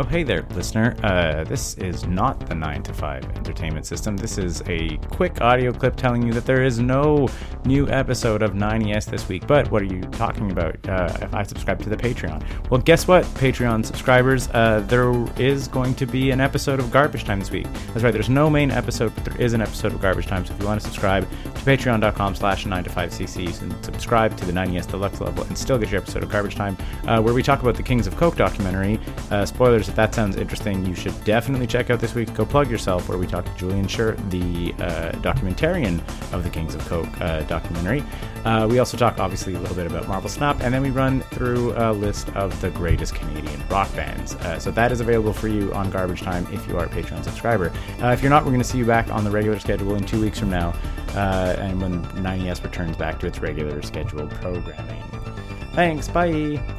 Oh, hey there, listener. Uh, this is not the 9 to 5 entertainment system. This is a quick audio clip telling you that there is no new episode of 9ES this week. But what are you talking about uh, if I subscribe to the Patreon? Well, guess what, Patreon subscribers? Uh, there is going to be an episode of Garbage Time this week. That's right, there's no main episode, but there is an episode of Garbage Time. So if you want to subscribe to patreon.com slash 9 to 5cc, you can subscribe to the 9ES Deluxe level and still get your episode of Garbage Time, uh, where we talk about the Kings of Coke documentary. Uh, spoilers if that sounds interesting, you should definitely check out this week. Go Plug Yourself, where we talk to Julian Schur, the uh, documentarian of the Kings of Coke uh, documentary. Uh, we also talk, obviously, a little bit about Marvel Snap, and then we run through a list of the greatest Canadian rock bands. Uh, so that is available for you on Garbage Time if you are a Patreon subscriber. Uh, if you're not, we're going to see you back on the regular schedule in two weeks from now, uh, and when 9ES returns back to its regular scheduled programming. Thanks, bye.